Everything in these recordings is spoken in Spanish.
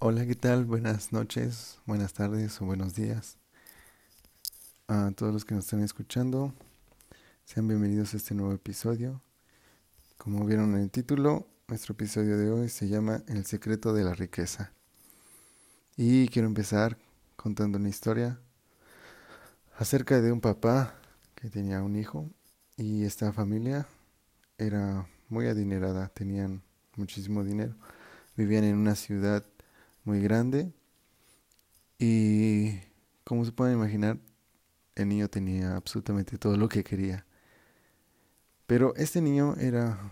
Hola, ¿qué tal? Buenas noches, buenas tardes o buenos días a todos los que nos están escuchando. Sean bienvenidos a este nuevo episodio. Como vieron en el título, nuestro episodio de hoy se llama El secreto de la riqueza. Y quiero empezar contando una historia acerca de un papá que tenía un hijo y esta familia era muy adinerada, tenían muchísimo dinero, vivían en una ciudad muy grande y como se pueden imaginar, el niño tenía absolutamente todo lo que quería. Pero este niño era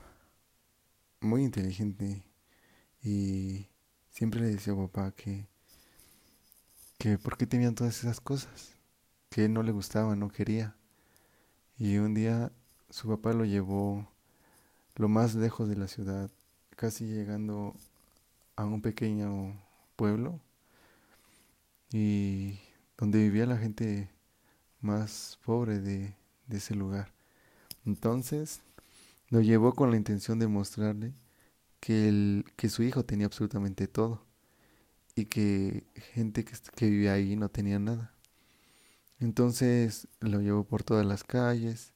muy inteligente y siempre le decía a papá que, que por qué tenían todas esas cosas, que no le gustaba, no quería. Y un día su papá lo llevó lo más lejos de la ciudad, casi llegando a un pequeño pueblo y donde vivía la gente más pobre de, ese lugar. Entonces lo llevó con la intención de mostrarle que, el, que su hijo tenía absolutamente todo y que gente que, que vivía ahí no tenía nada. Entonces lo llevó por todas las calles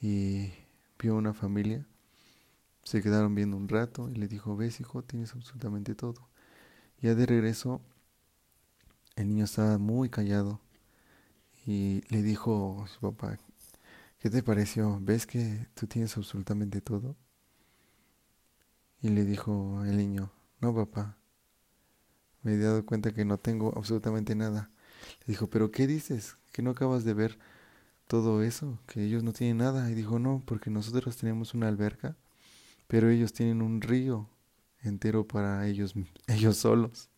y vio una familia. Se quedaron viendo un rato y le dijo, ves hijo, tienes absolutamente todo. Ya de regreso, el niño estaba muy callado y le dijo a su papá, ¿qué te pareció? ¿Ves que tú tienes absolutamente todo? Y le dijo el niño, no papá, me he dado cuenta que no tengo absolutamente nada. Le dijo, pero ¿qué dices? ¿Que no acabas de ver todo eso? Que ellos no tienen nada. Y dijo, no, porque nosotros tenemos una alberca, pero ellos tienen un río entero para ellos, ellos solos.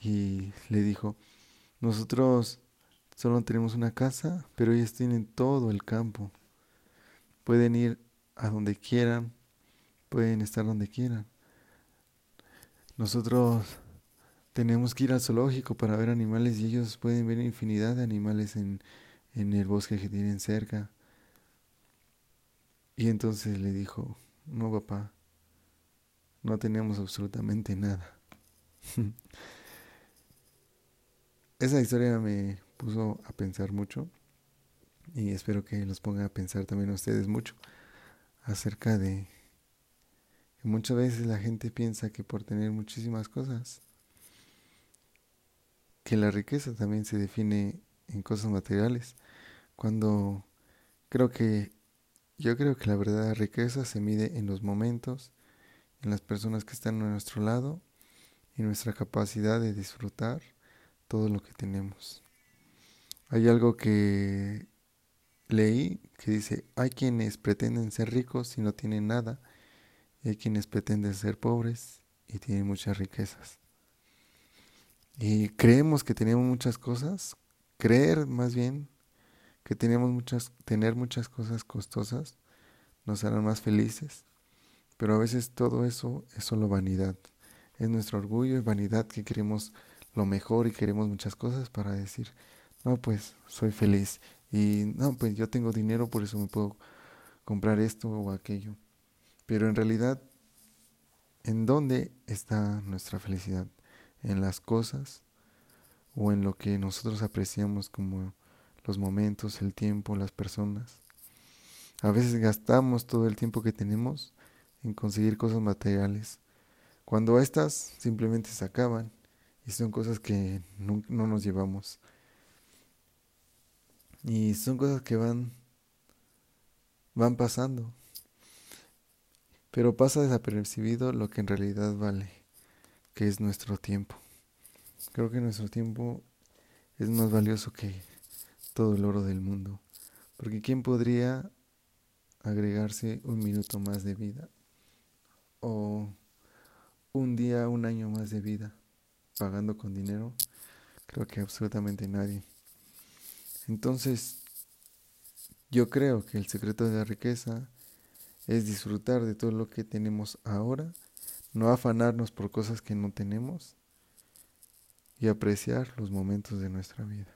Y le dijo, nosotros solo tenemos una casa, pero ellos tienen todo el campo. Pueden ir a donde quieran, pueden estar donde quieran. Nosotros tenemos que ir al zoológico para ver animales y ellos pueden ver infinidad de animales en, en el bosque que tienen cerca. Y entonces le dijo, no papá, no tenemos absolutamente nada. Esa historia me puso a pensar mucho y espero que los ponga a pensar también a ustedes mucho acerca de que muchas veces la gente piensa que por tener muchísimas cosas, que la riqueza también se define en cosas materiales, cuando creo que yo creo que la verdadera riqueza se mide en los momentos, en las personas que están a nuestro lado y nuestra capacidad de disfrutar todo lo que tenemos. Hay algo que leí que dice, hay quienes pretenden ser ricos y no tienen nada, y hay quienes pretenden ser pobres y tienen muchas riquezas. Y creemos que tenemos muchas cosas, creer más bien que tenemos muchas, tener muchas cosas costosas nos harán más felices pero a veces todo eso es solo vanidad. Es nuestro orgullo y vanidad que queremos lo mejor y queremos muchas cosas para decir, no, pues soy feliz. Y no, pues yo tengo dinero, por eso me puedo comprar esto o aquello. Pero en realidad, ¿en dónde está nuestra felicidad? ¿En las cosas o en lo que nosotros apreciamos como los momentos, el tiempo, las personas? A veces gastamos todo el tiempo que tenemos en conseguir cosas materiales, cuando estas simplemente se acaban y son cosas que no, nos llevamos. Y son cosas que van van pasando. Pero pasa desapercibido lo que en realidad vale, que es nuestro tiempo. Creo que nuestro tiempo es más valioso que todo el oro del mundo. Porque ¿quién podría agregarse un minuto más de vida? O un día, un año más de vida pagando con dinero? Creo que absolutamente nadie. Entonces, yo creo que el secreto de la riqueza es disfrutar de todo lo que tenemos ahora, no afanarnos por cosas que no tenemos y apreciar los momentos de nuestra vida.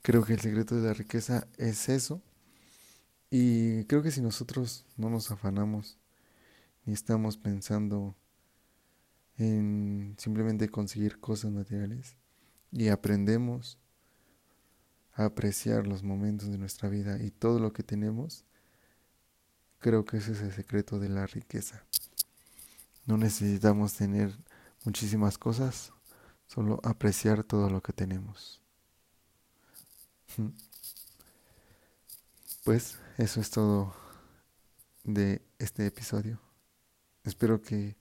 Creo que el secreto de la riqueza es eso y creo que si nosotros no nos afanamos y estamos pensando en simplemente conseguir cosas materiales y aprendemos a apreciar los momentos de nuestra vida y todo lo que tenemos, creo que ese es el secreto de la riqueza. No necesitamos tener muchísimas cosas, solo apreciar todo lo que tenemos. Pues eso es todo de este episodio. Espero que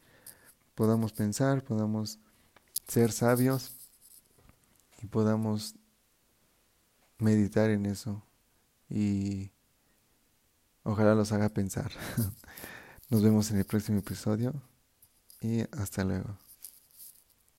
podamos pensar, podamos ser sabios y podamos meditar en eso y ojalá los haga pensar. Nos vemos en el próximo episodio y hasta luego.